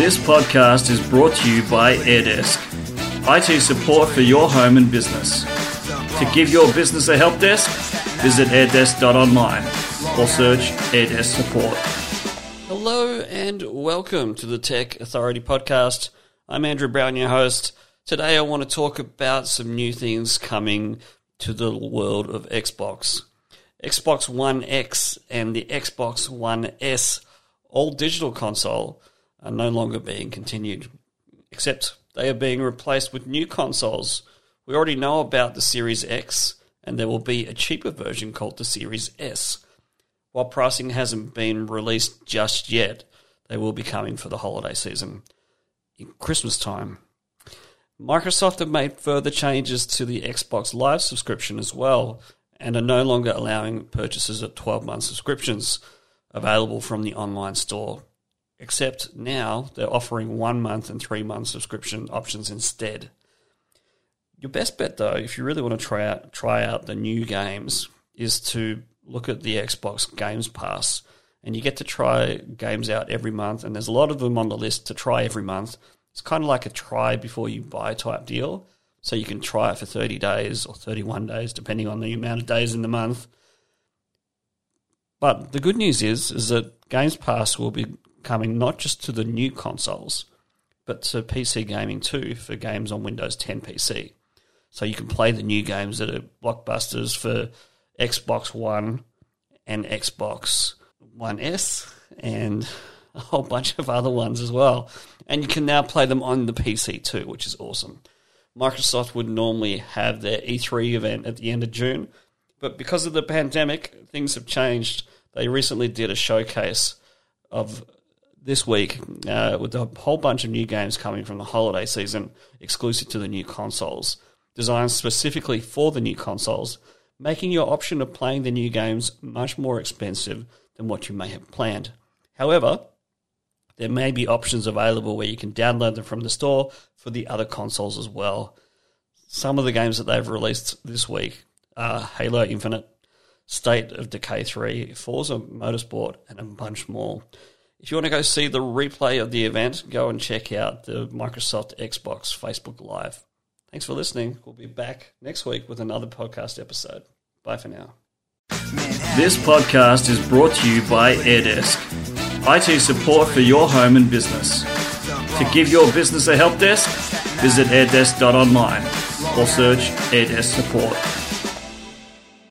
This podcast is brought to you by AirDesk, IT support for your home and business. To give your business a help desk, visit airdesk.online or search AirDesk support. Hello and welcome to the Tech Authority podcast. I'm Andrew Brown, your host. Today I want to talk about some new things coming to the world of Xbox. Xbox One X and the Xbox One S all digital console are no longer being continued, except they are being replaced with new consoles. We already know about the Series X, and there will be a cheaper version called the Series S. While pricing hasn't been released just yet, they will be coming for the holiday season in Christmas time. Microsoft have made further changes to the Xbox Live subscription as well, and are no longer allowing purchases of 12 month subscriptions available from the online store. Except now they're offering one month and three month subscription options instead. Your best bet, though, if you really want to try out try out the new games, is to look at the Xbox Games Pass, and you get to try games out every month. And there's a lot of them on the list to try every month. It's kind of like a try before you buy type deal. So you can try it for 30 days or 31 days, depending on the amount of days in the month. But the good news is, is that Games Pass will be coming not just to the new consoles, but to PC gaming too for games on Windows 10 PC. So you can play the new games that are blockbusters for Xbox One and Xbox One S and a whole bunch of other ones as well. And you can now play them on the PC too, which is awesome. Microsoft would normally have their E3 event at the end of June, but because of the pandemic, things have changed. They recently did a showcase of this week uh, with a whole bunch of new games coming from the holiday season, exclusive to the new consoles, designed specifically for the new consoles, making your option of playing the new games much more expensive than what you may have planned. However, there may be options available where you can download them from the store for the other consoles as well. Some of the games that they've released this week are Halo Infinite, State of Decay 3, Forza Motorsport, and a bunch more. If you want to go see the replay of the event, go and check out the Microsoft Xbox Facebook Live. Thanks for listening. We'll be back next week with another podcast episode. Bye for now. This podcast is brought to you by AirDesk, IT support for your home and business. To give your business a help desk, visit airdesk.online or search AirDesk support.